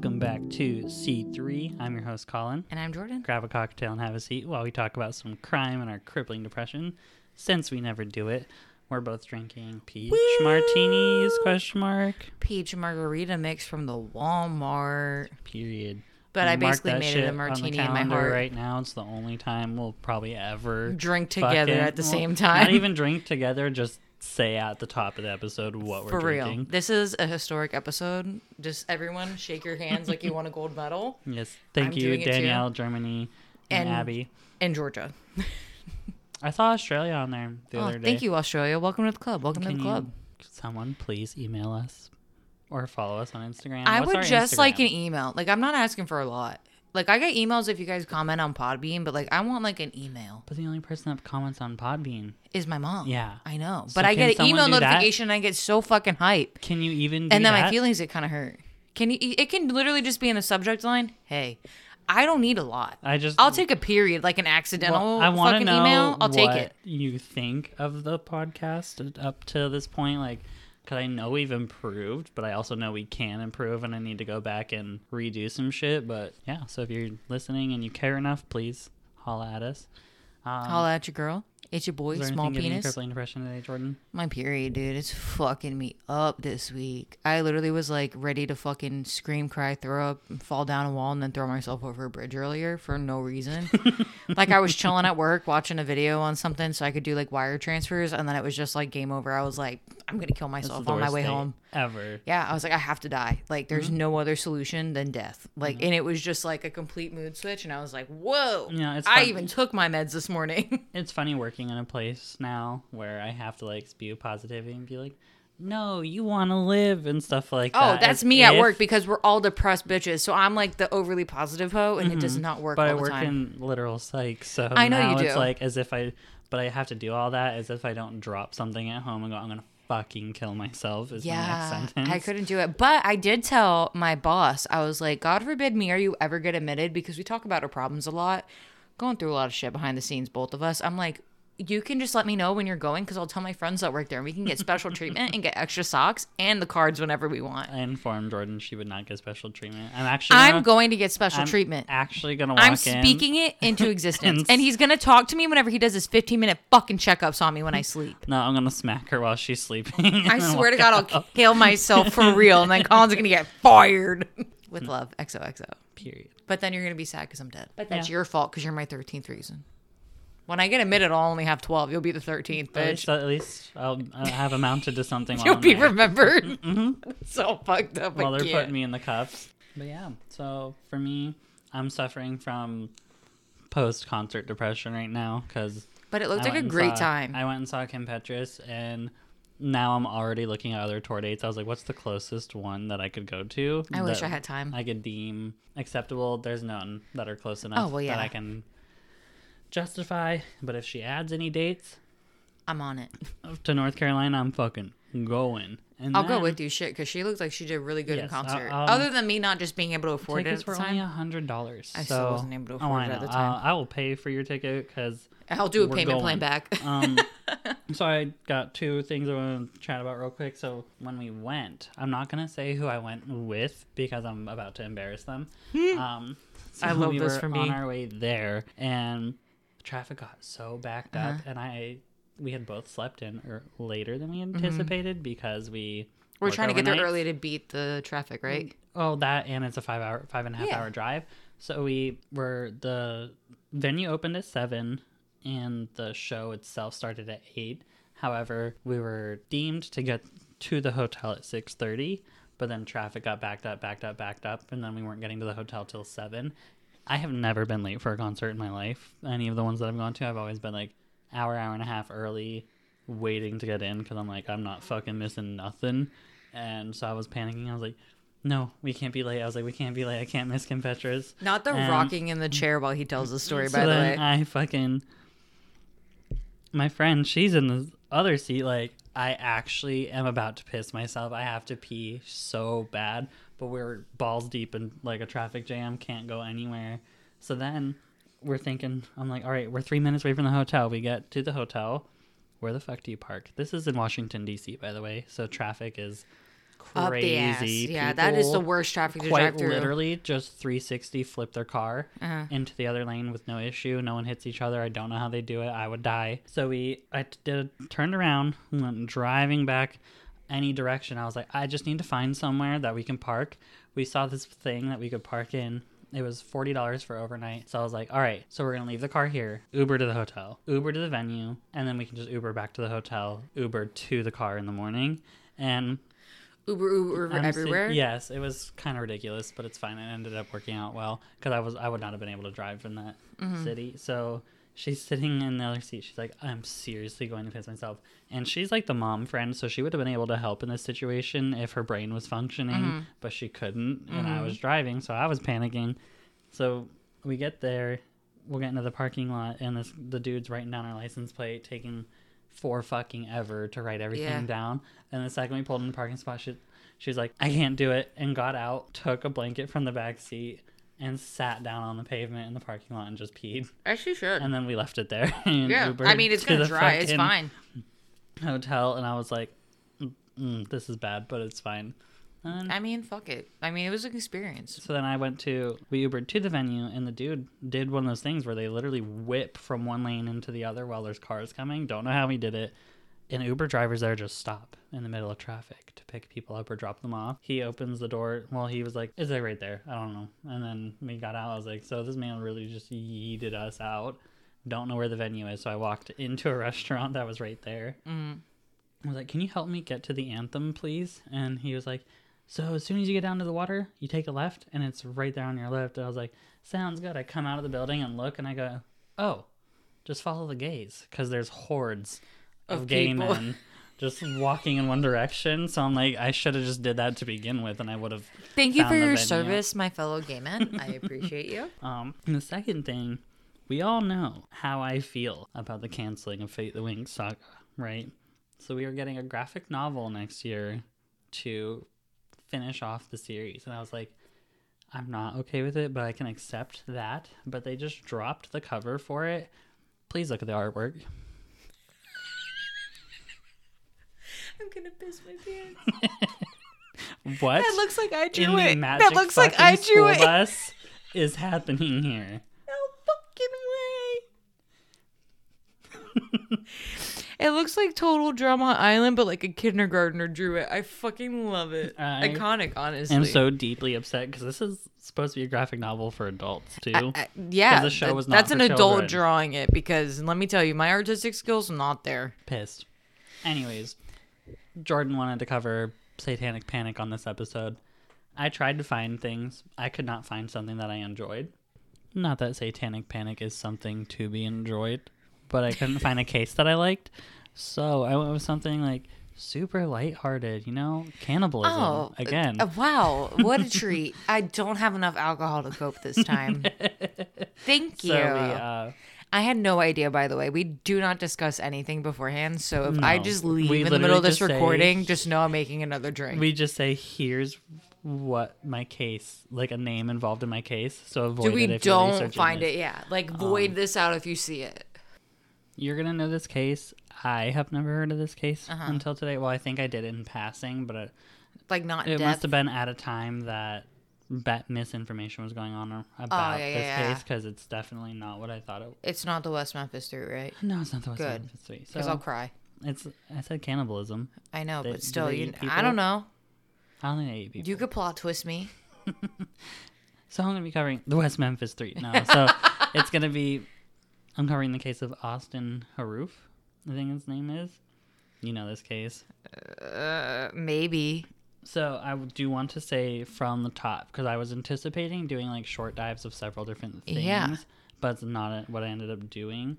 Welcome back to C3. I'm your host, Collin. And I'm Jordyn. Grab a cocktail and have a seat while we talk about some crime and our crippling depression. Since we never do it, we're both drinking peach Woo! martinis? Question mark. Peach margarita mix from the Walmart. Period. But I basically made it a martini in my heart. Right now, it's the only time we'll probably ever Drink together fucking- at the well, same time. Not even drink together. Just say at the top of the episode what we're For real. drinking. This is a historic episode. Just everyone shake your hands like you won a gold medal. Yes. Thank I'm you, doing it too. Danielle, Germany, and, And- Abby. In Georgia. I saw Australia on there the Oh, other day. thank you, Australia. Welcome to the club. Welcome Can to the you- club. someone please email us or follow us on Instagram? I What's would our just like Instagram? an email. Like I'm not asking for a lot. Like I get emails if you guys comment on Podbean, but like I want like an email. But the only person that comments on Podbean. Is my mom. Yeah. I know. So But I get an email notification and I get so fucking hype. Can you even do and then that? my feelings get kind of hurt. Can you? It can literally just be in the subject line. Hey, I don't need a lot. I just I'll take a period, like an accidental well, I want to fucking know email. I'll what take it. you think of the podcast up to this point, like. Cause I know we've improved, but I also know we can improve, and I need to go back and redo some shit. But yeah, so if you're listening and you care enough, please holla at us. Um, Holla at your girl. It's your boy, small anything giving you penis. crippling depression today, Jordyn? My period, dude. It's fucking me up this week. I literally was like ready to fucking scream, cry, throw up, fall down a wall, and then throw myself over a bridge earlier for no reason. like I was chilling at work watching a video on something so I could do like wire transfers, and then it was just like game over. I was like, I'm gonna kill myself on my way home. ever. Yeah, I was like, I have to die. Like, there's Mm-hmm. no other solution than death. Like, and it was just like a complete mood switch, and I was like, whoa. Yeah, it's I even took my meds this morning. It's funny working in a place now where I have to like spew positivity and be like, "No, you want to live" and stuff like oh, that. Oh, that's me at work because we're all depressed bitches. So I'm like the overly positive hoe, and it does not work Mm-hmm. But I work time. in literal psych, so I know you now it's like as if I, but I have to do all that as if I don't drop something at home and go, "I'm gonna fucking kill myself." Is my yeah, next sentence. I couldn't do it. But I did tell my boss, I was like, God forbid me or you ever get admitted because we talk about our problems a lot, going through a lot of shit behind the scenes, both of us. I'm like, you can just let me know when you're going because I'll tell my friends that work there and we can get special treatment and get extra socks and the cards whenever we want. I informed Jordyn she would not get special treatment. I'm actually. I'm gonna, going to get special I'm treatment. Actually, gonna walk I'm in. speaking it into existence. and- and he's going to talk to me whenever he does his 15 minute fucking checkups on me when I sleep. No, I'm gonna smack her while she's sleeping. I swear to walk God, I'll kill myself for real. And then Collin's going to get fired. With love, XOXO. Period. But then you're going to be sad because I'm dead. But that's Yeah. your fault because you're my 13th reason. When I get admitted, I'll only have 12. You'll be the 13th, But bitch. so at least I'll, I'll have amounted to something. while You'll I'm be there. remembered. Mm-hmm. so fucked up. while I they're can't. putting me in the cuffs. But yeah, so for me, I'm suffering from post concert depression right now because But it looked like a great time. I went and saw Kim Petras, and now I'm already looking at other tour dates. I was like, what's the closest one that I could go to? I wish that I had time. I could deem acceptable. There's none that are close enough Oh, well, yeah. that I can justify. But if she adds any dates I'm on it. to North Carolina, I'm fucking going. And I'll go with you, shit, because she looks like she did really good in Yes, I'll- concert. um, Other than me not just being able to afford it at Tickets the were only a time, hundred dollars. I still wasn't able to afford it at the time. I will pay for your ticket because. I'll do a we're payment plan back. Um, so I got two things I want to chat about real quick. So when we went, I'm not gonna say who I went with because I'm about to embarrass them. um, so I love we this were for On our way there, and traffic got so backed Uh-huh. up, and I we had both slept in or later than we Mm-hmm. anticipated because we. We're trying to get there early to beat the traffic, right? Oh, that and it's a five hour, five and a half Yeah. hour drive. So we were the venue opened at seven, and the show itself started at eight. However, we were deemed to get to the hotel at six thirty, but then traffic got backed up, backed up, backed up, and then we weren't getting to the hotel till seven. I have never been late for a concert in my life. Any of the ones that I've gone to, I've always been like hour, hour and a half early, waiting to get in because I'm like I'm not fucking missing nothing. And so I was panicking. I was like, no, we can't be late. I was like, we can't be late. I can't miss Kim Petras. Not the And- rocking in the chair while he tells the story, So by the way. I fucking my friend, she's in the other seat. Like I actually am about to piss myself. I have to pee so bad, but we're balls deep in like a traffic jam. Can't go anywhere. So then we're thinking, I'm like, all right, we're three minutes away from the hotel. We get to the hotel. Where the fuck do you park? This is in Washington D.C. by the way, so traffic is Up the ass. crazy. Yeah, that is the worst traffic to Quite drive through. literally, just 360 flip their car Uh-huh. into the other lane with no issue. No one hits each other. I don't know how they do it. I would die. So we, I did turned around, went driving back any direction. I was like, I just need to find somewhere that we can park. We saw this thing that we could park in. It was forty dollars for overnight. So I was like, all right, so we're gonna leave the car here, Uber to the hotel, Uber to the venue, and then we can just Uber back to the hotel, Uber to the car in the morning. And Uber, Uber, Uber everywhere. yes, it was kind of ridiculous, but it's fine. It ended up working out well because I was I would not have been able to drive in that Mm-hmm. city. So she's sitting in the other seat. She's like, I'm seriously going to piss myself. And she's like the mom friend, so she would have been able to help in this situation if her brain was functioning, Mm-hmm. but she couldn't. And I was driving, so I was panicking. So we get there, we'll get into the parking lot, and this the dude's writing down our license plate, taking for fucking ever to write everything Yeah. down. And the second we pulled in the parking spot, she, she's like, I can't do it. And got out, took a blanket from the back seat, and sat down on the pavement in the parking lot and just peed. As she should. And then we left it there. yeah, I mean it's to gonna dry. It's fine. Hotel, and I was like, mm, mm, this is bad, but it's fine. And I mean, fuck it. I mean, it was an experience. so then I went to we Ubered to the venue, and the dude did one of those things where they literally whip from one lane into the other while there's cars coming. Don't know how he did it. And Uber drivers there just stop in the middle of traffic to pick people up or drop them off. He opens the door. Well, he was like, "Is it right there?" I don't know. And then we got out. I was like, "So this man really just yeeted us out." Don't know where the venue is, so I walked into a restaurant that was right there. Mm. I was like, "Can you help me get to the anthem, please?" And he was like, "So as soon as you get down to the water, you take a left, and it's right there on your left." I was like, "Sounds good." I come out of the building and look, and I go, "Oh, just follow the gaze because there's hordes of, Of gay men just walking in one direction. So I'm like, I should have just did that to begin with, and I would have. Thank you for your venue. service, my fellow gay men. I appreciate you. Um, and the second thing, we all know how I feel about the canceling of Fate the Winx saga, right? So we are getting a graphic novel next year to finish off the series, and I was like, I'm not okay with it, but I can accept that. But they just dropped the cover for it. Please look at the artwork. I'm gonna piss my pants. What That looks like I drew it. That looks like I drew it. bus is happening here? No fucking way. it looks like total drama island, but like a kindergartner drew it. I fucking love it. I Iconic, honestly. I'm so deeply upset because this is supposed to be a graphic novel for adults too. I- I- yeah, the show that- was not that's an adult children. drawing it because let me tell you, my artistic skills are not there. pissed. Anyways, Jordyn wanted to cover Satanic Panic on this episode. I tried to find things. I could not find something that I enjoyed. Not that Satanic Panic is something to be enjoyed, but I couldn't find a case that I liked. So I went with something like super lighthearted, you know, cannibalism Oh, again. Uh, wow, what a treat! I don't have enough alcohol to cope this time. Thank you. so we uh I had no idea, by the way. We do not discuss anything beforehand. So if I No. just We leave in the middle of this just say- recording, just know I'm making another drink. we just say here's what my case like a name involved in my case. So avoid so we it if you're don't researching find this. it. Yeah, like Um, void this out if you see it. You're gonna know this case. I have never heard of this case Uh-huh. until today. Well, I think I did in passing, but it, Like not it death. must have been at a time that bet misinformation was going on about Oh, yeah, this yeah, case because it's definitely not what I thought it. was. It's not the West Memphis Three, right? No, it's not the West Good. Memphis Three. Because I'll cry. it's I said cannibalism. I know, They- but still, you, I don't know. I don't think they eat people. You could plot twist me. So I'm gonna be covering the West Memphis Three. No, so it's gonna be I'm covering the case of Austin Harrouff. I think his name is. You know this case. Uh, maybe. So I do want to say from the top because I was anticipating doing like short dives of several different things, Yeah. but it's not what I ended up doing.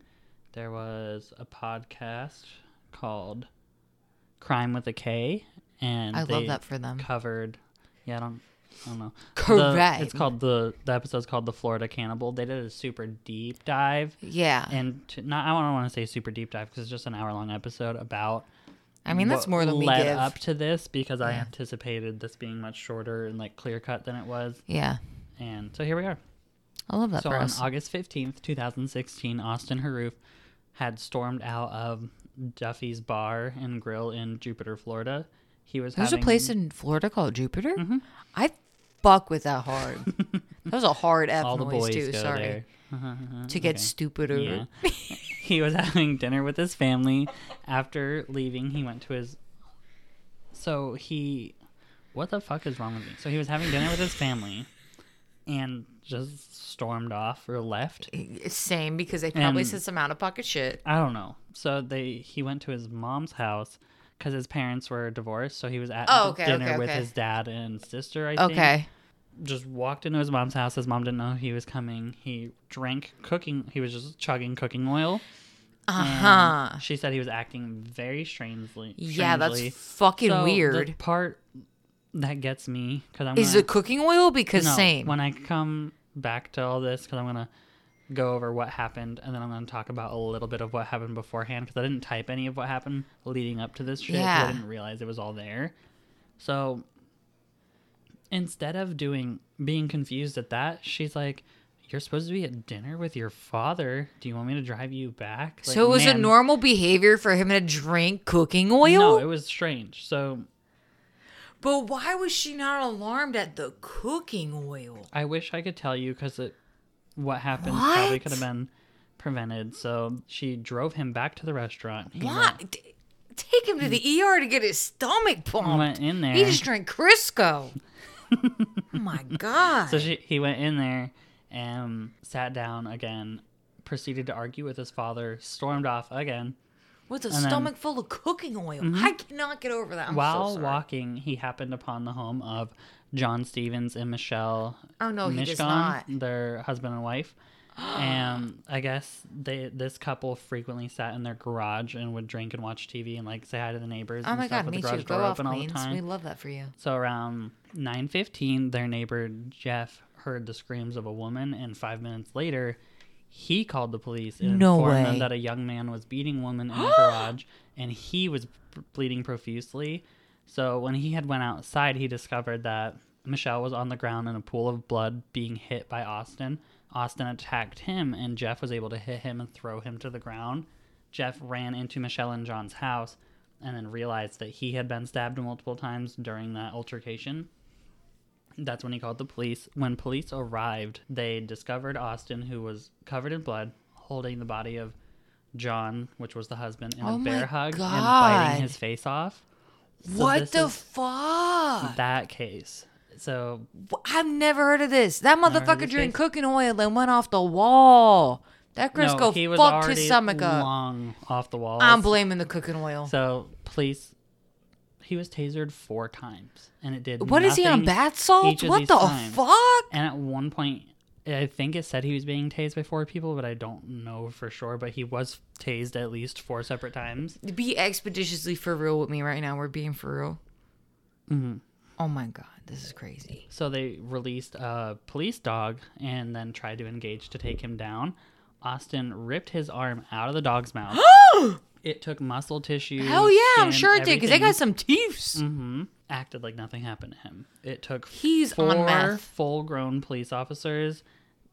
There was a podcast called Crime with a K, and I they love that for them. covered. Yeah, I don't. I don't know. The- Correct. it's called the the episode's called the Florida Cannibal. They did a super deep dive, Yeah. and to, not I don't want to say super deep dive because it's just an hour long episode about I mean, that's more than we led give. up to this because I Yeah. anticipated this being much shorter and like clear cut than it was, Yeah. and so here we are. I love that so for on us. August fifteenth, two thousand sixteen, Austin Harrouff had stormed out of Duffy's Bar and Grill in Jupiter, Florida. he was There's having a place in Florida called Jupiter. Mhm. I fuck with that hard. that was a hard F all the noise boys too. go Sorry. there. Uh-huh, To get okay. stupider. Yeah. he was having dinner with his family. After leaving, he went to his. So he. What the fuck is wrong with me? So he was having dinner with his family and just stormed off or left. Same because they probably And- said some out of pocket shit. I don't know. So they he went to his mom's house because his parents were divorced. So he was at Oh, okay, dinner okay, with his dad and sister. I think. Okay. Just walked into his mom's house. His mom didn't know he was coming. He drank cooking. He was just chugging cooking oil. Uh huh. She said he was acting very strangely. Yeah, that's fucking So, The weird. part that gets me because I'm Is gonna, it cooking oil? Because no, same. when I come back to all this because I'm gonna go over what happened and then I'm gonna talk about a little bit of what happened beforehand because I didn't type any of what happened leading up to this shit. Yeah. I didn't realize it was all there. So instead of doing being confused at that, she's like, "You're supposed to be at dinner with your father. Do you want me to drive you back?" Like, so it was a normal behavior for him to drink cooking oil? No, it was strange. So but why was she not alarmed at the cooking oil? I wish I could tell you because it what happened probably could have been prevented. So she drove him back to the restaurant. He What? D- Take him to the ER to get his stomach pumped. went in there. He just drank Crisco. oh my god. so she, he went in there and sat down again. Proceeded to argue with his father. Stormed off again. With a and then- stomach full of cooking oil. Mm-hmm. I cannot get over that. I'm While so walking, he happened upon the home of John Stevens and Michelle Oh no, he does not. their husband and wife. and I guess they this couple frequently sat in their garage and would drink and watch TV and like say hi to the neighbors. Oh and my stuff god, with me the garage too. Go door off, open all the time. We love that for you. So around 9:15, their neighbor Jeff heard the screams of a woman, and five minutes later, he called the police and No informed way. them that a young man was beating a woman in the garage, and he was bleeding profusely. So when he had went outside, he discovered that Michelle was on the ground in a pool of blood, being hit by Austin. Austin attacked him, and Jeff was able to hit him and throw him to the ground. Jeff ran into Michelle and John's house and then realized that he had been stabbed multiple times during that altercation. That's when he called the police. When police arrived, they discovered Austin, who was covered in blood, holding the body of John, which was the husband, in Oh a bear hug and biting his face off. So what the is fuck? that case. So I've never heard of this. That motherfucker drank cooking oil and went off the wall. That Crisco no, he was fucked already his stomach up. long off the wall. I'm blaming the cooking oil. So police, he was tasered four times, and it did. What is he on nothing. bath salts? of What these the times. fuck? And at one point, I think it said he was being tased by four people, but I don't know for sure. But he was tased at least four separate times. Be expeditiously for real with me right now. We're being for real. Mm-hmm. Oh my god, this is crazy. So they released a police dog and then tried to engage to take him down. Austin ripped his arm out of the dog's mouth. it took muscle tissue. Hell yeah, I'm skin, sure it did because they got some teeth. hmm Acted like nothing happened to him. It took He's on four meth. full-grown police officers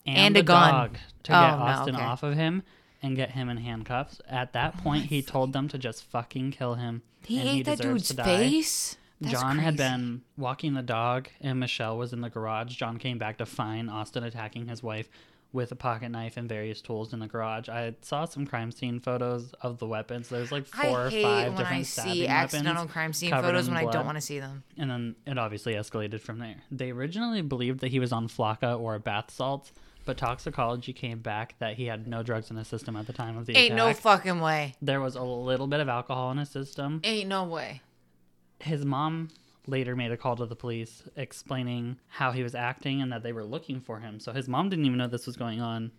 and, And the a gun. dog to Oh, get no, Austin okay. off of him and get him in handcuffs. At that point, he told them to just fucking kill him. He and ate that deserves dude's to die. face. That's John had been walking the dog, and Michelle was in the garage. John came back to find Austin attacking his wife with a pocket knife and various tools in the garage. I saw some crime scene photos of the weapons. There's like four or five when different I stabbing see accidental crime scene photos when I don't want to see them. And then it obviously escalated from there. They originally believed that he was on Flakka or bath salts, but toxicology came back that he had no drugs in his system at the time of the attack. Ain't no fucking way. there was a little bit of alcohol in his system. Ain't no way. His mom later made a call to the police explaining how he was acting and that they were looking for him. So his mom didn't even know this was going on.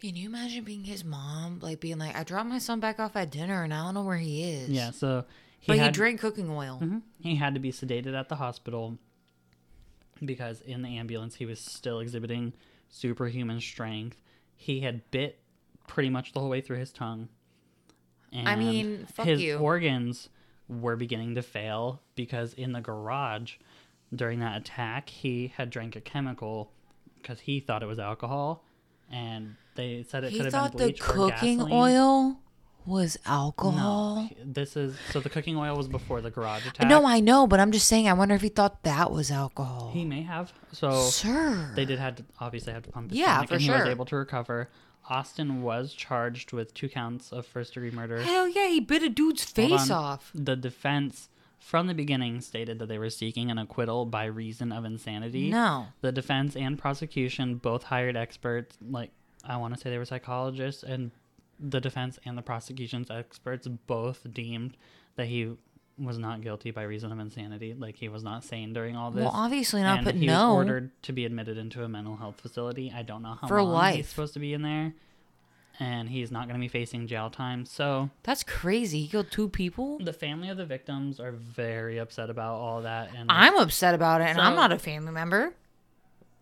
Can you imagine being his mom, like being like, I dropped my son back off at dinner and I don't know where he is. Yeah, so he but he drank cooking oil. Mhm. he had to be sedated at the hospital because in the ambulance he was still exhibiting superhuman strength. He had bit pretty much the whole way through his tongue. And I mean, fuck his you. organs were beginning to fail because in the garage during that attack he had drank a chemical because he thought it was alcohol and they said it He could have been the bleach or cooking oil was alcohol. No, this is so the cooking oil was before the garage attack. No, I know, but I'm just saying. I wonder if he thought that was alcohol. he may have. So Sir, they did had to obviously have to pump his Yeah, stomach, for and he was able to recover. Austin was charged with two counts of first degree murder. hell yeah, he bit a dude's face off. The defense from the beginning stated that they were seeking an acquittal by reason of insanity. No, The defense and prosecution both hired experts, like I want to say they were psychologists, and the defense and the prosecution's experts both deemed that he was not guilty by reason of insanity. Like he was not sane during all this. well, obviously not. and But he no, was ordered to be admitted into a mental health facility. I don't know how For long life. he's supposed to be in there, and he's not going to be facing jail time. So that's crazy. He killed two people. the family of the victims are very upset about all that, and I'm upset about it, and I'm not a family member.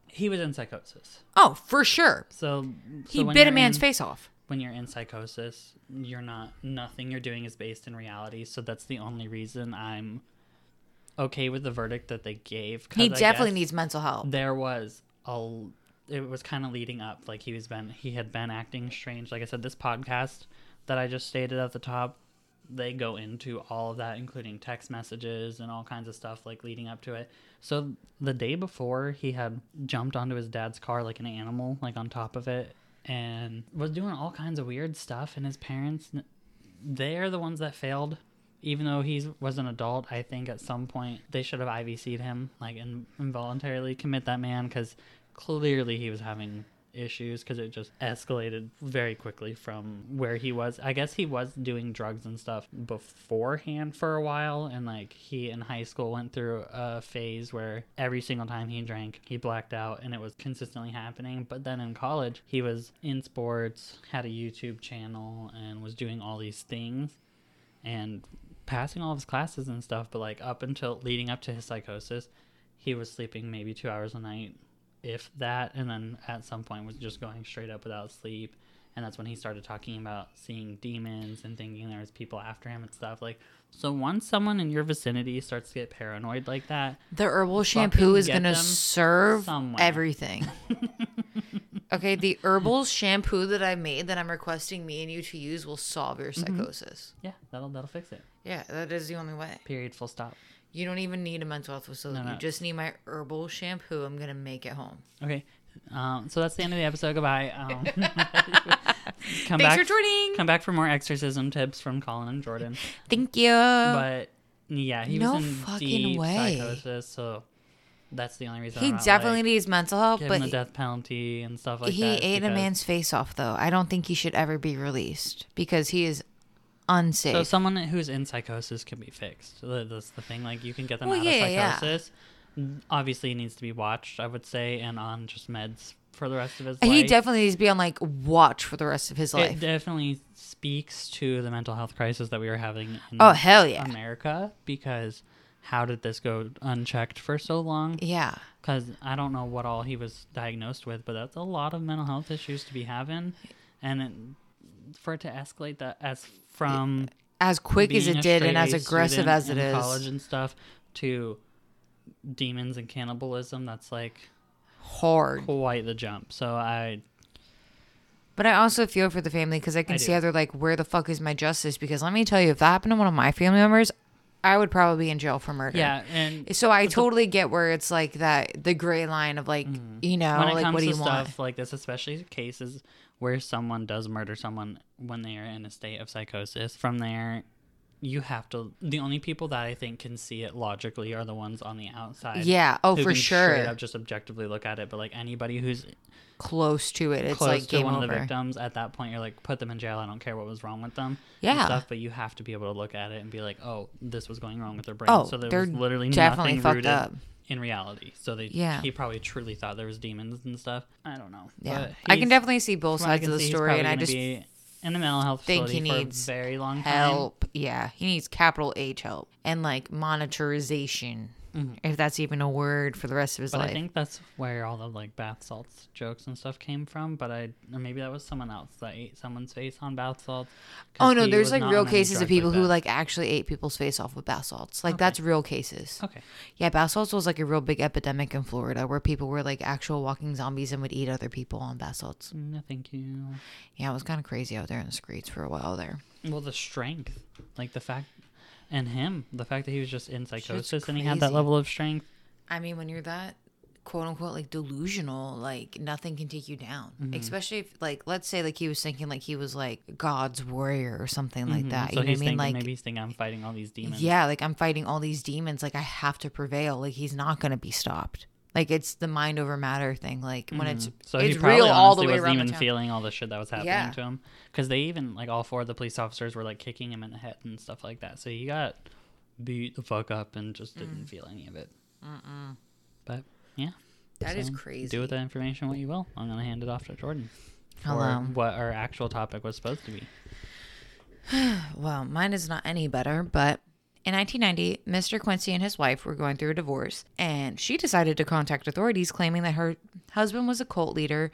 he was in psychosis. Oh, for sure. So He so when bit a man's in- face off. When you're in psychosis, you're not nothing you're doing is based in reality. So that's the only reason I'm okay with the verdict that they gave. He definitely needs mental help. There was a. It was kind of leading up, like he was been he had been acting strange. Like I said, this podcast that I just stated at the top, they go into all of that, including text messages and all kinds of stuff like leading up to it. So the day before, he had jumped onto his dad's car like an animal, like on top of it, and was doing all kinds of weird stuff. And his parents, they're the ones that failed. Even though he was an adult, I think at some point they should have IVC'd him, like involuntarily commit that man, because clearly he was having issues because it just escalated very quickly from where he was. I guess he was doing drugs and stuff beforehand for a while, and like he in high school went through a phase where every single time he drank, he blacked out, and it was consistently happening. But then in college, he was in sports, had a YouTube channel, and was doing all these things and passing all of his classes and stuff. But like up until leading up to his psychosis, he was sleeping maybe two hours a night if that and then at some point was just going straight up without sleep and that's when he started talking about seeing demons and thinking there was people after him and stuff like so once someone in your vicinity starts to get paranoid like that The herbal shampoo is gonna serve somewhere. everything. okay, the herbal shampoo that I made that I'm requesting me and you to use will solve your Mm-hmm. psychosis. yeah that'll that'll fix it Yeah, that is the only way. period full stop You don't even need a mental health facility. no. You just need my herbal shampoo. I'm gonna make it home. okay um, so that's the end of the episode goodbye um, come Thanks back for joining. come back for more exorcism tips from collin and jordyn Thank you. but yeah he no was in fucking deep way. psychosis so that's the only reason he not, definitely like, needs mental help, give but him the death penalty and stuff like he that. ate a man's face off though. I don't think he should ever be released because he is unsafe. So someone who's in psychosis can be fixed. That's the thing. Like you can get them Well, out yeah, of yeah. psychosis. Obviously, he needs to be watched. I would say, and on just meds for the rest of his life. he life. definitely needs to be on like watch for the rest of his life. It definitely speaks to the mental health crisis that we are having in Oh hell yeah. America because how did this go unchecked for so long? Yeah. Because I don't know what all he was diagnosed with, but that's a lot of mental health issues to be having, and it, for it to escalate that as from As quick as it did and as aggressive as it is. college and stuff to demons and cannibalism that's like Hard. quite the jump so i But I also feel for the family because I can I see do. how they're like, where the fuck is my justice? Because let me tell you, if that happened to one of my family members, I would probably be in jail for murder. yeah and So I But the- totally get where it's like that, the gray line of like, you know, Mm-hmm. when it like comes what do you want? stuff like this especially cases where someone does murder someone when they are in a state of psychosis from there you have to the only people that i think can see it logically are the ones on the outside Yeah. Oh, for sure. up just objectively look at it but like anybody who's Close to it, it's close like to one over. of the victims at that point you're like put them in jail i don't care what was wrong with them and Yeah. stuff but you have to be able to look at it and be like oh this was going wrong with their brain Oh, so there they're was literally definitely nothing fucked rooted up. In reality so they Yeah. he probably truly thought there was demons and stuff i don't know Yeah. I can definitely see both from what I sides of the story, and I just be in a mental health think facility he for needs a very long time help. Yeah. He needs capital H help and like monetarization. Mm-hmm. if that's even a word for the rest of his But life. I think that's where all the like bath salts jokes and stuff came from. But I or maybe that was someone else that ate someone's face on bath salts. oh no, there's like real cases of people who like actually ate people's face off with bath salts. Like Okay. that's real cases. Okay. Yeah, bath salts was like a real big epidemic in Florida where people were like actual walking zombies and would eat other people on bath salts. Mm, no, thank you. Yeah, it was kind of crazy out there in the streets for a while there. Well, the strength, like the fact, and him, the fact that he was just in psychosis and he had that level of strength. I mean, when you're that quote unquote like delusional, like nothing can take you down. Especially if like let's say like he was thinking like he was like God's warrior or something like Mhm. that. So you know he's what I mean? Like maybe he's thinking I'm fighting all these demons. yeah, like I'm fighting all these demons. Like I have to prevail. Like he's not gonna be stopped. Like it's the mind over matter thing. Like when it's Mhm. so it's he probably real all the way wasn't even feeling all the shit that was happening Yeah. to him because they even like all four of the police officers were like kicking him in the head and stuff like that. So he got beat the fuck up and just didn't Mm. feel any of it. But yeah, That is so crazy. Do with that information what you will. I'm gonna hand it off to Jordyn for Hello. what our actual topic was supposed to be. Well, mine is not any better, but in 1990, Mr. Quincy and his wife were going through a divorce, and she decided to contact authorities claiming that her husband was a cult leader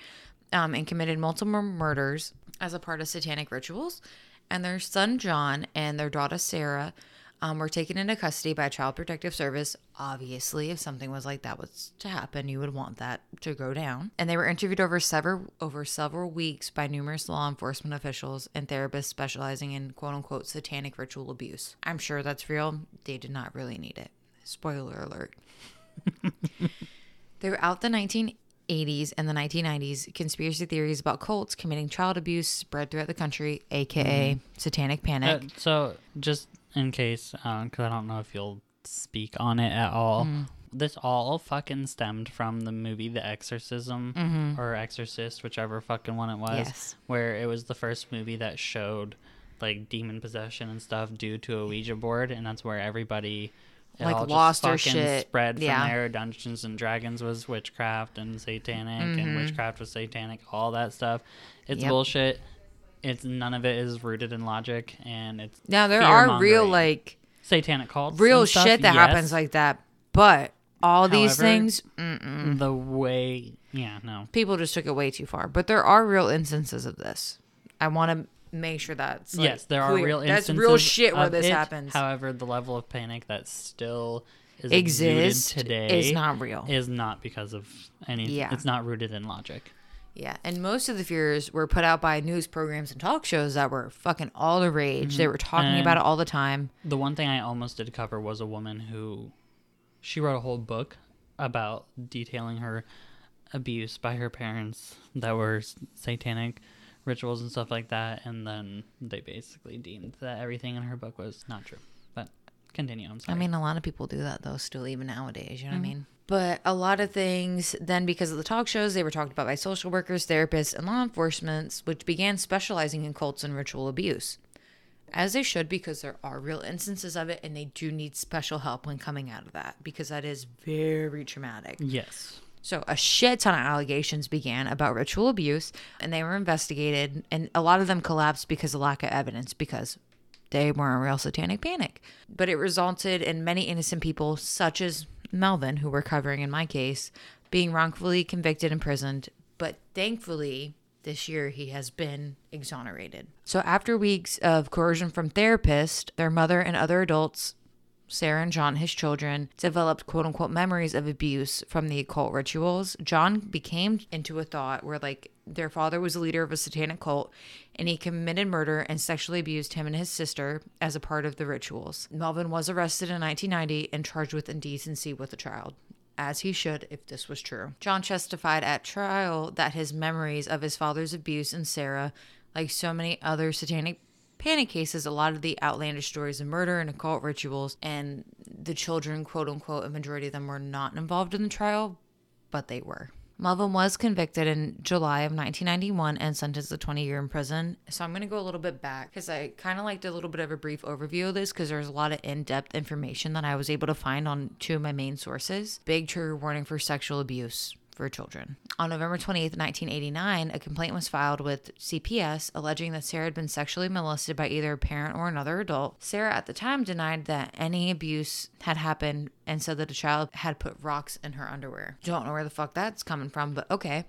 um, and committed multiple murders as a part of satanic rituals. And their son John and their daughter Sarah um, were taken into custody by Child Protective Service. Obviously, if something was like that was to happen, you would want that to go down. And they were interviewed over several over several weeks by numerous law enforcement officials and therapists specializing in quote unquote satanic ritual abuse. I'm sure that's real. They did not really need it. Spoiler alert. Throughout the 1980s and the 1990s, conspiracy theories about cults committing child abuse spread throughout the country, aka satanic panic. Uh, so just in case, because I don't know if you'll speak on it at all. Mm-hmm. This all fucking stemmed from the movie The Exorcism or Exorcist, whichever fucking one it was, Mm-hmm. Yes. where it was the first movie that showed like demon possession and stuff due to a Ouija board, and that's where everybody Like, lost their shit. Spread from Yeah. there. Dungeons and Dragons was witchcraft and satanic, Mm-hmm. and witchcraft was satanic. All that stuff. It's Yep. bullshit. It's none of it is rooted in logic, and it's now there are real like satanic cults, real stuff, shit that yes. happens like that, but all these However, things the way. Yeah, no. people just took it way too far. But there are real instances of this. I want to make sure that's like, yes, there are clear. real That's instances. real shit where this it. happens. However, the level of panic that still is Exists today is not real. Is not because of any. Yeah. it's not rooted in logic. Yeah, and most of the fears were put out by news programs and talk shows that were fucking all the rage. They mm-hmm. were talking And- about it all the time. The one thing I almost did cover was a woman who she wrote a whole book about detailing her abuse by her parents that were satanic rituals and stuff like that and then they basically deemed that everything in her book was not true. But continue, I'm I mean, a lot of people do that though, still even nowadays. You know what I mm-hmm. mean? But a lot of things, then because of the talk shows, they were talked about by social workers, therapists, and law enforcement, which began specializing in cults and ritual abuse. As they should, because there are real instances of it, and they do need special help when coming out of that, because that is very traumatic. yes. So a shit ton of allegations began about ritual abuse, and they were investigated, and a lot of them collapsed because of lack of evidence, because they were in real satanic panic. But it resulted in many innocent people, such as Melvin, who we're covering in my case, being wrongfully convicted and imprisoned. But thankfully, this year he has been exonerated. So after weeks of coercion from therapists, their mother and other adults Sarah and John, his children, developed quote unquote memories of abuse from the occult rituals. John became into a thought where, like, their father was a leader of a satanic cult and he committed murder and sexually abused him and his sister as a part of the rituals. Melvin was arrested in 1990 and charged with indecency with a child. As he should if this was true. John testified at trial that his memories of his father's abuse and Sarah, like so many other satanic panic cases, a lot of the outlandish stories of murder and occult rituals, and the children, quote unquote, a majority of them were not involved in the trial, but they were. Melvin was convicted in July of 1991 and sentenced to 20 year in prison. So I'm going to go a little bit back because I kind of liked a little bit of a brief overview of this because there's a lot of in depth information that I was able to find on two of my main sources. Big trigger warning for sexual abuse for children. On November 28th, 1989, a complaint was filed with CPS alleging that Sarah had been sexually molested by either a parent or another adult. Sarah at the time denied that any abuse had happened and said that a child had put rocks in her underwear. Don't know where the fuck that's coming from, but okay.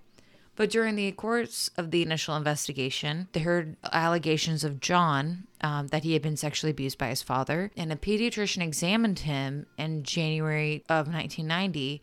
But during the course of the initial investigation, they heard allegations of John um, that he had been sexually abused by his father, and a pediatrician examined him in January of 1990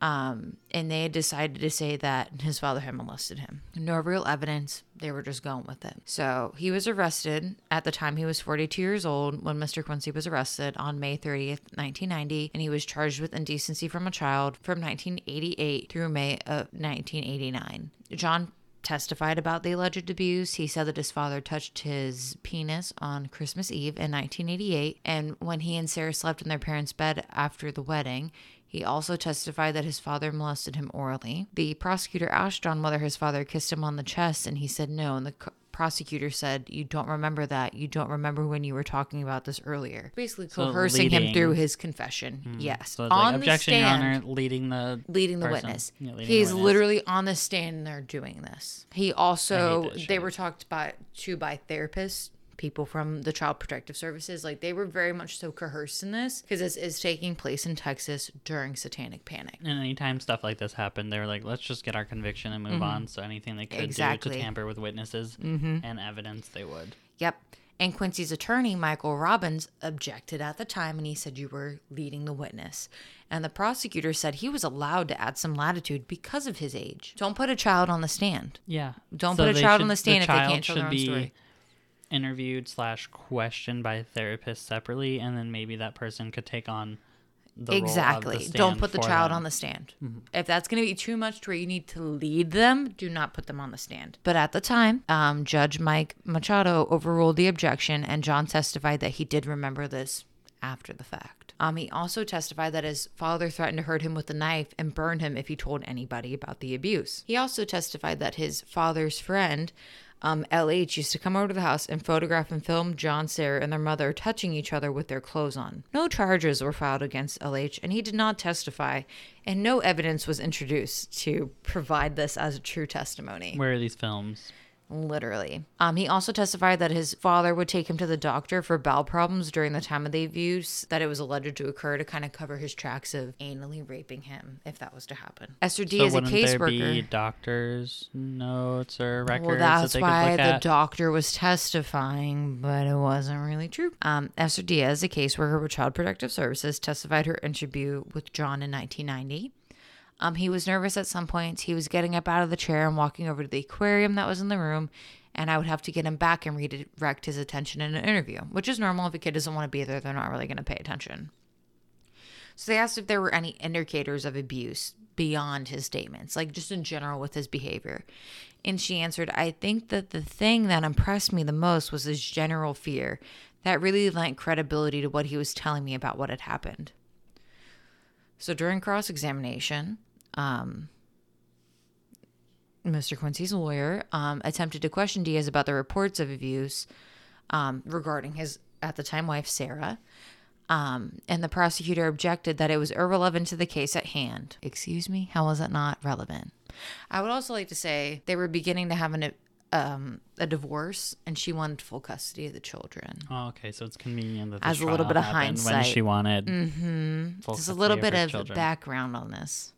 um, and they had decided to say that his father had molested him. No real evidence. They were just going with it. So he was arrested. At the time, he was 42 years old when Mr. Quincy was arrested on May 30th, 1990, and he was charged with indecency from a child from 1988 through May of 1989. John testified about the alleged abuse. He said that his father touched his penis on Christmas Eve in 1988, and when he and Sarah slept in their parents' bed after the wedding, he also testified that his father molested him orally. The prosecutor asked John whether his father kissed him on the chest, and he said no. And the co- prosecutor said, You don't remember that. You don't remember when you were talking about this earlier. Basically, So coercing him through his confession. Hmm. Yes. So it's like, on the objection, stand, Your Honor, leading the leading the person. witness. Yeah, leading the He's witness. literally on the stand and they're doing this. He also they were talked by to by therapists, people from the Child Protective Services. Like they were very much so coerced in this because this is taking place in Texas during Satanic Panic. And anytime stuff like this happened, they were like, let's just get our conviction and move on. So anything they could do Mm-hmm. Exactly. Mm-hmm. to tamper with witnesses and evidence, they would. Yep. And Quincy's attorney, Michael Robbins, objected at the time and he said you were leading the witness. And the prosecutor said he was allowed to add some latitude because of his age. Don't put a child on the stand. Yeah. Don't put a child on the stand if they can't tell their own story. Interviewed slash questioned by a therapist separately, and then maybe that person could take on the role of the exactly. Don't put the child them. on the stand. If that's going to be too much to where you need to lead them, do not put them on the stand. But at the time, um, Judge Mike Machado overruled the objection, and John testified that he did remember this after the fact. Um, he also testified that his father threatened to hurt him with a knife and burn him if he told anybody about the abuse. He also testified that his father's friend, um, LH, used to come over to the house and photograph and film John, Sarah, and their mother touching each other with their clothes on. No charges were filed against LH, and he did not testify, and no evidence was introduced to provide this as a true testimony Where are these films? Literally. Um, he also testified that his father would take him to the doctor for bowel problems during the time of the abuse that it was alleged to occur to kind of cover his tracks of anally raping him if that was to happen. Esther D So is a wouldn't there be caseworker. doctors' notes or records Well, that that's they why could look the at? doctor was testifying, but it wasn't really true. Um, Esther Diaz, a caseworker with Child Protective Services, testified her interview with John in 1990. Um, he was nervous at some points. He was getting up out of the chair and walking over to the aquarium that was in the room, and I would have to get him back and redirect his attention in an interview, which is normal if a kid doesn't want to be there. They're not really going to pay attention. So they asked if there were any indicators of abuse beyond his statements, like just in general with his behavior. And she answered, I think that the thing that impressed me the most was his general fear. That really lent credibility to what he was telling me about what had happened. So during cross examination, um, Mr. Quincy's lawyer um, attempted to question Diaz about the reports of abuse um, regarding his, at the time, wife, Sarah. Um, and the prosecutor objected that it was irrelevant to the case at hand. Excuse me? How was it not relevant? I would also like to say they were beginning to have an, um, a divorce, and she wanted full custody of the children. Oh, okay, so it's convenient that As a little bit of happened when hindsight. she wanted mm-hmm. Just a little of bit her of background on this.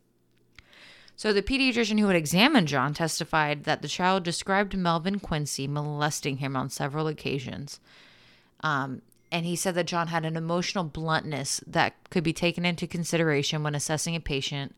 So, the pediatrician who had examined John testified that the child described Melvin Quincy molesting him on several occasions. Um, and he said that John had an emotional bluntness that could be taken into consideration when assessing a patient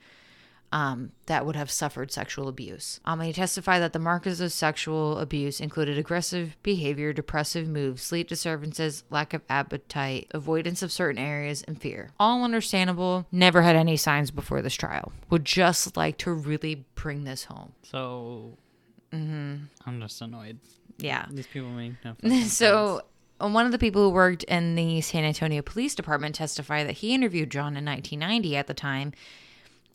um, that would have suffered sexual abuse. Um, he testified that the markers of sexual abuse included aggressive behavior, depressive moods, sleep disturbances, lack of appetite, avoidance of certain areas, and fear. All understandable. Never had any signs before this trial. Would just like to really bring this home. So I'm just annoyed. Yeah. These people make no sense. So, uh, one of the people who worked in the San Antonio Police Department testified that he interviewed John in 1990 at the time.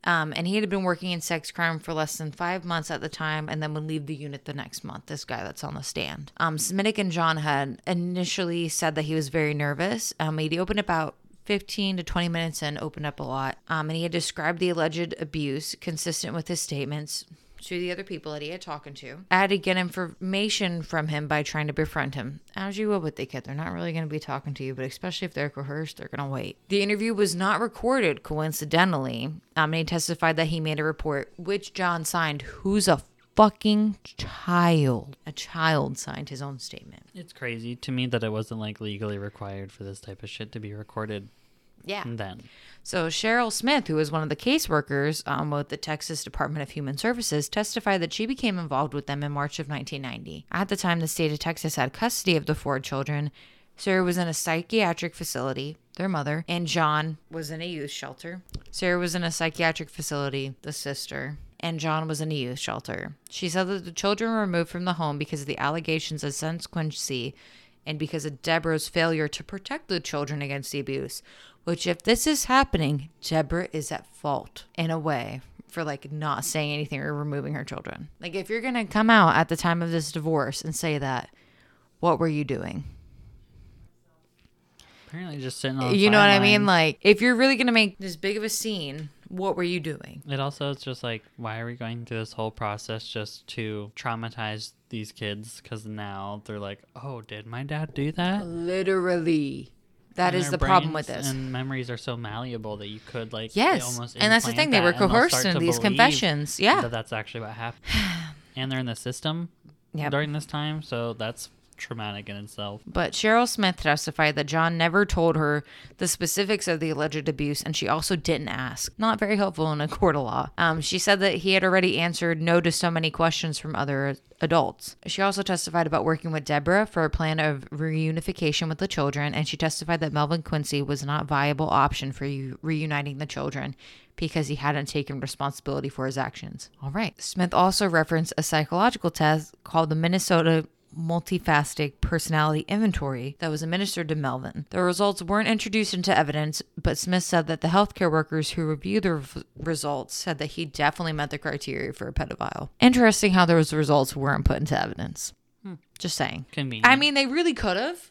Um, and he had been working in sex crime for less than five months at the time and then would leave the unit the next month. This guy that's on the stand. Um, and John had initially said that he was very nervous. Um, he'd opened about 15 to 20 minutes and opened up a lot. Um, and he had described the alleged abuse consistent with his statements to the other people that he had talking to. I had to get information from him by trying to befriend him. As you will with the kid, they're not really going to be talking to you, but especially if they're coerced, they're going to wait. The interview was not recorded coincidentally. Um, and he testified that he made a report, which John signed, who's a fucking child. A child signed his own statement. It's crazy to me that it wasn't like legally required for this type of shit to be recorded Yeah. then. So Cheryl Smith, who was one of the caseworkers um, with the Texas Department of Human Services, testified that she became involved with them in March of 1990. At the time, the state of Texas had custody of the four children. Sarah was in a psychiatric facility, their mother, and John was in a youth shelter. Sarah was in a psychiatric facility, the sister, and John was in a youth shelter. She said that the children were removed from the home because of the allegations of Sense Quincy and because of Deborah's failure to protect the children against the abuse. Which, if this is happening, Deborah is at fault in a way for like not saying anything or removing her children. Like, if you're gonna come out at the time of this divorce and say that, what were you doing? Apparently, just sitting on. the You know what I mean? Like, if you're really gonna make this big of a scene, what were you doing? It also is just like why are we going through this whole process just to traumatize these kids? Because now they're like, oh, did my dad do that? Literally. That And is the problem with this. And memories are so malleable that you could like Yes. almost And that's the thing, they were coerced start in to these confessions. Yeah. that that's actually what happened. and they're in the system Yep. during this time, so that's traumatic in itself. But Cheryl Smith testified that John never told her the specifics of the alleged abuse, and she also didn't ask. Not very helpful in a court of law. Um, she said that he had already answered no to so many questions from other adults. She also testified about working with Deborah for a plan of reunification with the children, and she testified that Melvin Quincy was not a viable option for reuniting the children because he hadn't taken responsibility for his actions. All right. Smith also referenced a psychological test called the Minnesota multifaceted personality inventory that was administered to Melvin. The results weren't introduced into evidence, but Smith said that the healthcare workers who reviewed the re- results said that he definitely met the criteria for a pedophile. Interesting how those results weren't put into evidence. Just saying. Convenient. I mean, they really could have,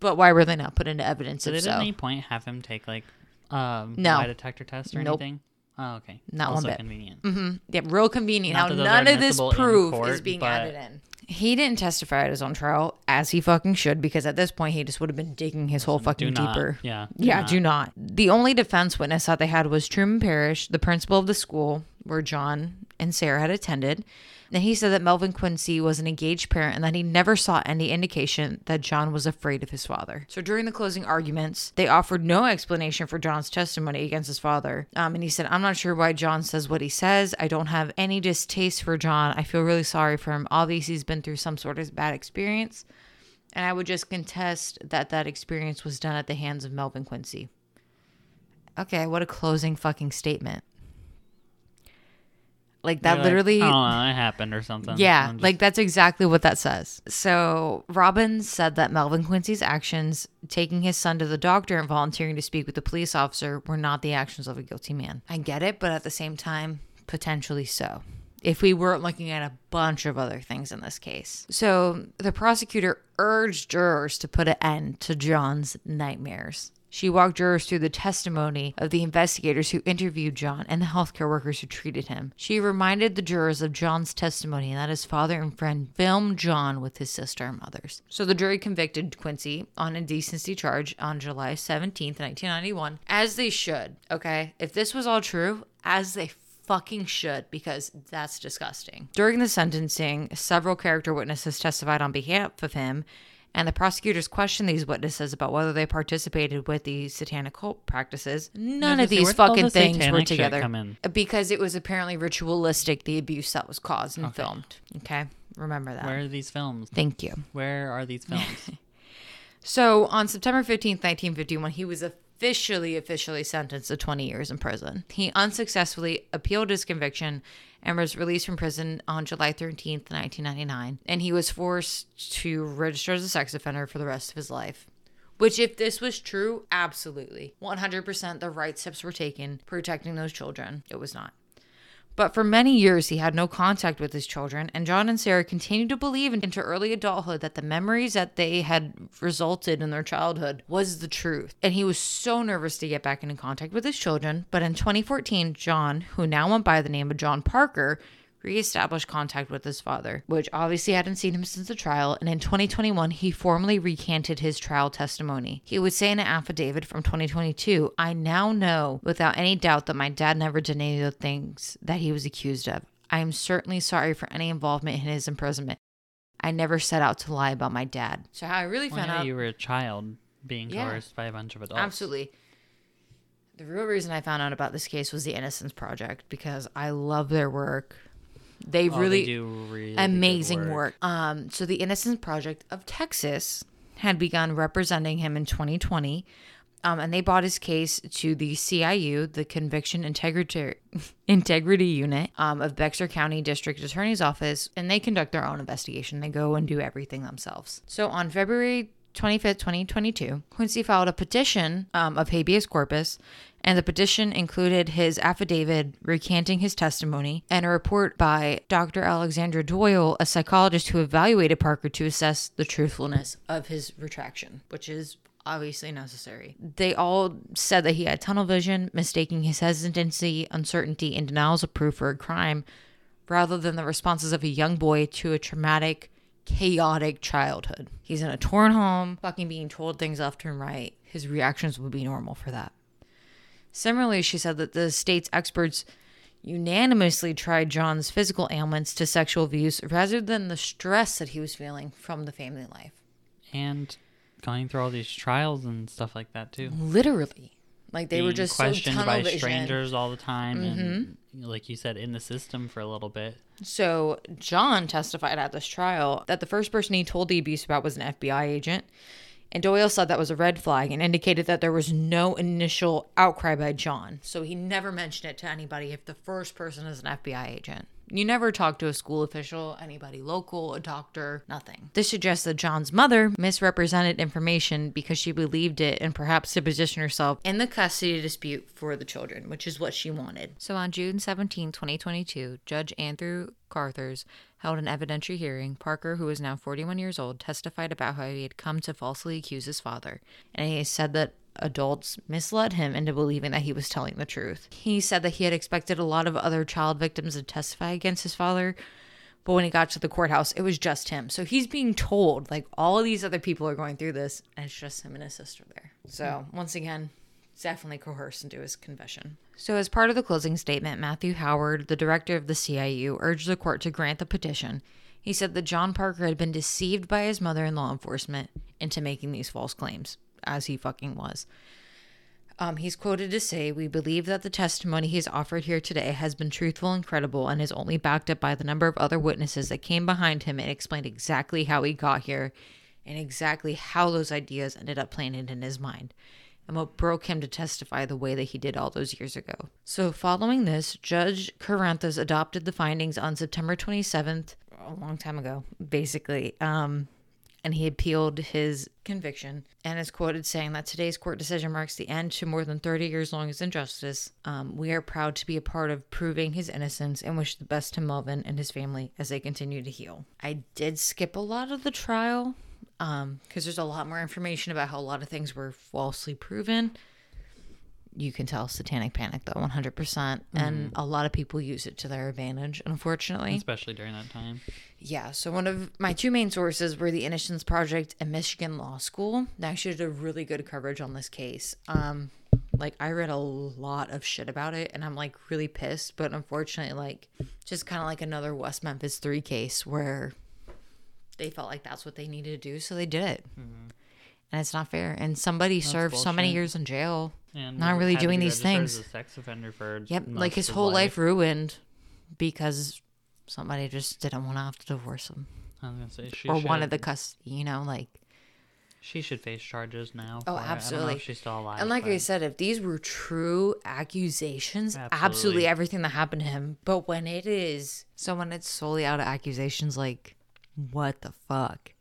but why were they not put into evidence did so? at any point have him take like um No. lie detector test or Nope. anything? Oh, okay. Not one bit. convenient. Mm-hmm. Yeah, real convenient Not how none of this proof is being added in. He didn't testify at his own trial, as he fucking should, because at this point he just would have been digging his hole Do fucking not. deeper. Yeah. do Yeah, not. do not. The only defense witness that they had was Truman Parrish, the principal of the school where John and Sarah had attended. And he said that Melvin Quincy was an engaged parent and that he never saw any indication that John was afraid of his father. So during the closing arguments, they offered no explanation for John's testimony against his father. Um, and he said, I'm not sure why John says what he says. I don't have any distaste for John. I feel really sorry for him. Obviously, he's been through some sort of bad experience. And I would just contest that that experience was done at the hands of Melvin Quincy. Okay, what a closing fucking statement. Like that like, literally oh, that happened or something. yeah, just- like that's exactly what that says. So Robbins said that Melvin Quincy's actions, taking his son to the doctor and volunteering to speak with the police officer, were not the actions of a guilty man. I get it, but at the same time, potentially so. If we weren't looking at a bunch of other things in this case. So the prosecutor urged jurors to put an end to John's nightmares. She walked jurors through the testimony of the investigators who interviewed John and the healthcare workers who treated him. She reminded the jurors of John's testimony and that his father and friend filmed John with his sister and mothers. So the jury convicted Quincy on indecency charge on July 17th, 1991, as they should, okay? If this was all true, as they fucking should because that's disgusting. During the sentencing, several character witnesses testified on behalf of him, and the prosecutors questioned these witnesses about whether they participated with these satanic cult practices. None of was gonna say, these fucking the things were together because it was apparently ritualistic the abuse that was caused and filmed. Okay, remember that. Where are these films? Thank you. Where are these films? So on September 15th, 1951, he was officially, officially sentenced to 20 years in prison. He unsuccessfully appealed his conviction and was released from prison on July 13th, 1999. And he was forced to register as a sex offender for the rest of his life. Which, if this was true, absolutely. 100% the right steps were taken protecting those children. It was not. But for many years, he had no contact with his children, and John and Sarah continued to believe into early adulthood that the memories that they had resulted in their childhood was the truth. And he was so nervous to get back into contact with his children. But in 2014, John, who now went by the name of John Parker, reestablished contact with his father, which obviously hadn't seen him since the trial, and in 2021 he formally recanted his trial testimony. He would say in an affidavit from 2022, I now know without any doubt that my dad never did any of the things that he was accused of. I am certainly sorry for any involvement in his imprisonment. I never set out to lie about my dad. So how I really Well, found yeah, out you were a child being Yeah. coerced by a bunch of adults. Absolutely. The real reason I found out about this case was the Innocence Project because I love their work. They Oh, really they do really amazing work. Um, so the Innocence Project of Texas had begun representing him in 2020. Um, and they brought his case to the CIU, the Conviction Integrity Integrity Unit um, of Bexar County District Attorney's Office, and they conduct their own investigation. They go and do everything themselves. So on February 25th, 2022, Quincy filed a petition um, of habeas corpus, and the petition included his affidavit recanting his testimony and a report by Dr. Alexandra Doyle, a psychologist who evaluated Parker to assess the truthfulness of his retraction, which is obviously necessary. They all said that he had tunnel vision, mistaking his hesitancy, uncertainty, and denials of proof for a crime rather than the responses of a young boy to a traumatic, chaotic childhood. He's in a torn home, fucking being told things left and right. His reactions would be normal for that. Similarly, she said that the state's experts unanimously tried John's physical ailments to sexual abuse rather than the stress that he was feeling from the family life. and going through all these trials and stuff like that too. Literally. Like they were just so questioned tunnel by vision. Mm-hmm. strangers all the time, and like you said, in the system for a little bit. So John testified at this trial that the first person he told the abuse about was an FBI agent. And Doyle said that was a red flag and indicated that there was no initial outcry by John. So he never mentioned it to anybody if the first person is an FBI agent. You never talk to a school official, anybody local, a doctor, nothing. This suggests that John's mother misrepresented information because she believed it and perhaps to position herself in the custody dispute for the children, which is what she wanted. So on June 17, 2022, Judge Andrew Carruthers held an evidentiary hearing. Parker, who is now 41 years old, testified about how he had come to falsely accuse his father. And he said that adults misled him into believing that he was telling the truth. He said that he had expected a lot of other child victims to testify against his father, but when he got to the courthouse, it was just him. So he's being told, like, all these other people are going through this, and it's just him and his sister there. So, once again, definitely coerced into his confession. So, as part of the closing statement, Matthew Howard, the director of the CIU, urged the court to grant the petition. He said that John Parker had been deceived by his mother and law enforcement into making these false claims, as he fucking was. Um, he's quoted to say, We believe that the testimony he's offered here today has been truthful and credible and is only backed up by the number of other witnesses that came behind him and explained exactly how he got here and exactly how those ideas ended up planted in his mind and what broke him to testify the way that he did all those years ago. So, following this, Judge Carruthers adopted the findings on September 27th, a long time ago, basically. Um, and he appealed his conviction and is quoted saying that today's court decision marks the end to more than 30 years long of injustice. Um, we are proud to be a part of proving his innocence and wish the best to Melvin and his family as they continue to heal. I did skip a lot of the trial because there's a lot more information about how a lot of things were falsely proven. You can tell Satanic Panic though, 100%. percent And a lot of people use it to their advantage, unfortunately. especially during that time. Yeah, so one of my two main sources were the Innocence Project and Michigan Law School. They actually did a really good coverage on this case. Um, like I read a lot of shit about it, and I'm like really pissed. But unfortunately, like just kind of like another West Memphis Three case where they felt like that's what they needed to do, so they did it. And it's not fair. And somebody served so many bullshit. years in jail. And Not really had to doing be these registered things. As a sex offender for Yep, most like his of whole life ruined because somebody just didn't want to have to divorce him I was gonna say she or should, wanted the custody. You know, like. She should face charges now. Oh, for it. I don't know absolutely. if she's still alive. And like I but said, if these were true accusations, absolutely. Absolutely. everything that happened to him. But when it is, so when it's solely out of accusations, like, what the fuck?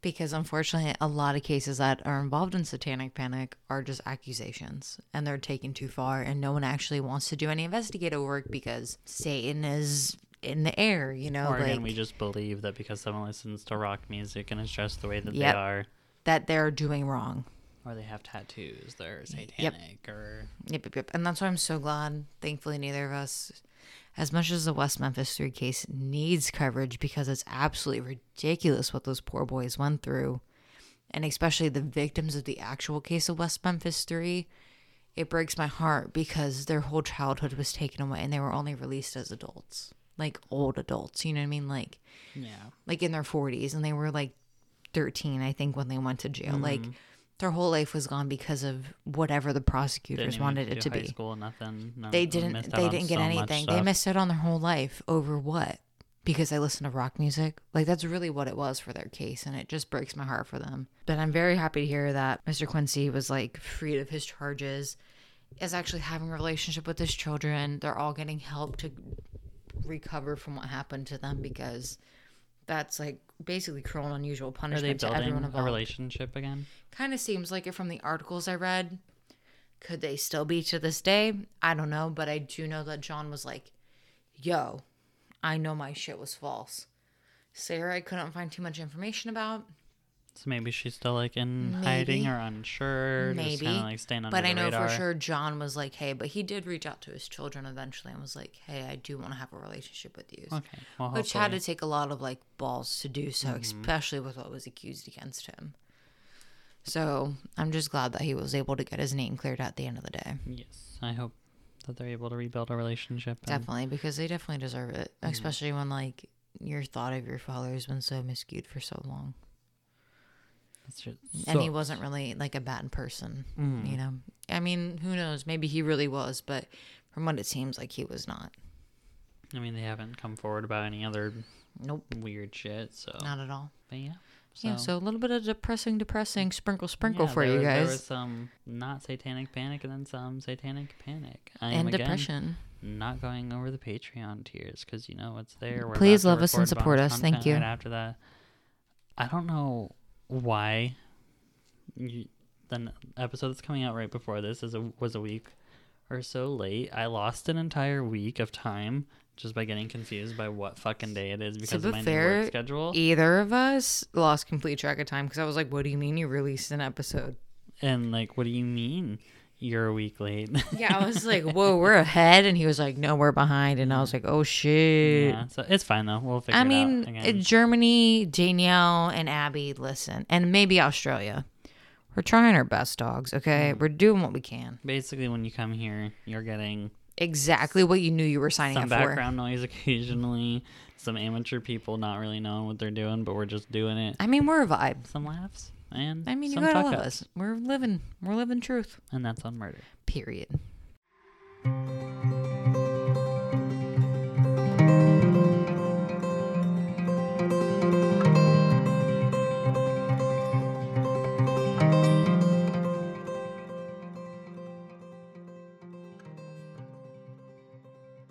Because unfortunately a lot of cases that are involved in satanic panic are just accusations and they're taken too far and no one actually wants to do any investigative work because satan is in the air you know Or like again, we just believe that because someone listens to rock music and is dressed the way that Yep. they are, that they're doing wrong or they have tattoos, they're satanic, or Yep, yep, yep. And that's why I'm so glad. Thankfully, neither of us, as much as the West Memphis 3 case needs coverage because it's absolutely ridiculous what those poor boys went through. And especially the victims of the actual case of West Memphis 3, it breaks my heart because their whole childhood was taken away and they were only released as adults. Like old adults, you know what I mean? Like, yeah, like in their 40s and they were like 13 i think when they went to jail like mm-hmm. Their whole life was gone because of whatever the prosecutors didn't even wanted it do to high be. school, nothing. No, they didn't missed they didn't get so anything. they missed out on their whole life over what? Because they listened to rock music? Like that's really what it was for their case and it just breaks my heart for them. But i'm very happy to hear that mr quincy was like freed of his charges. Is actually having a relationship with his children. They're all getting help to recover from what happened to them because that's like basically cruel and unusual Are they punishment to everyone building a involved relationship again? kind of seems like it from the articles I read. Could they still be to this day? I don't know, but I do know that John was like, "Yo, I know my shit was false." Sarah, I couldn't find too much information about. So maybe she's still like in hiding or unsure, just Maybe, kind of like staying under but I know radar. for sure John was like, "Hey," but he did reach out to his children eventually and was like, "Hey, I do want to have a relationship with you." Okay, well, Which hopefully. had to take a lot of like balls to do so, Mm-hmm. especially with what was accused against him. So I'm just glad that he was able to get his name cleared at the end of the day. Yes, I hope that they're able to rebuild a relationship. and- Definitely, because they definitely deserve it, Mm-hmm. especially when like your thought of your father has been so miscued for so long, And he wasn't really like a bad person. Mhm. You know, I mean, who knows? Maybe he really was, but from what it seems like, he was not. I mean, they haven't come forward about any other Nope, weird shit. So, not at all. but yeah. yeah, so a little bit of depressing, depressing sprinkle, sprinkle yeah, for you was- There was some not satanic panic and then some satanic panic. I am and again depression. not going over the Patreon tiers because you know it's there. We're Please love us and support us. Thank you. Right after that, I don't know why. You, the episode that's coming out right before this is a, was a week or so late. I lost an entire week of time just by getting confused by what fucking day it is because be of my new work schedule. Either of us lost complete track of time because I was like, "What do you mean you released an episode?" and like, what do you mean you're a week late? Yeah, I was like, "Whoa, we're ahead," and he was like, "No, we're behind," and I was like, "Oh shit." yeah, so it's fine though. We'll figure I it mean. Germany, Danielle, and Abby, listen, and maybe Australia. We're trying our best, dogs. Okay, Mm. we're doing what we can. Basically, when you come here, you're getting Exactly what you knew you were signing some up background noise occasionally, some amateur people not really knowing what they're doing, but we're just doing it. I mean, we're a vibe. Some laughs and I mean, you gotta love ups, us. We're living. We're living truth. and that's on murder. Period.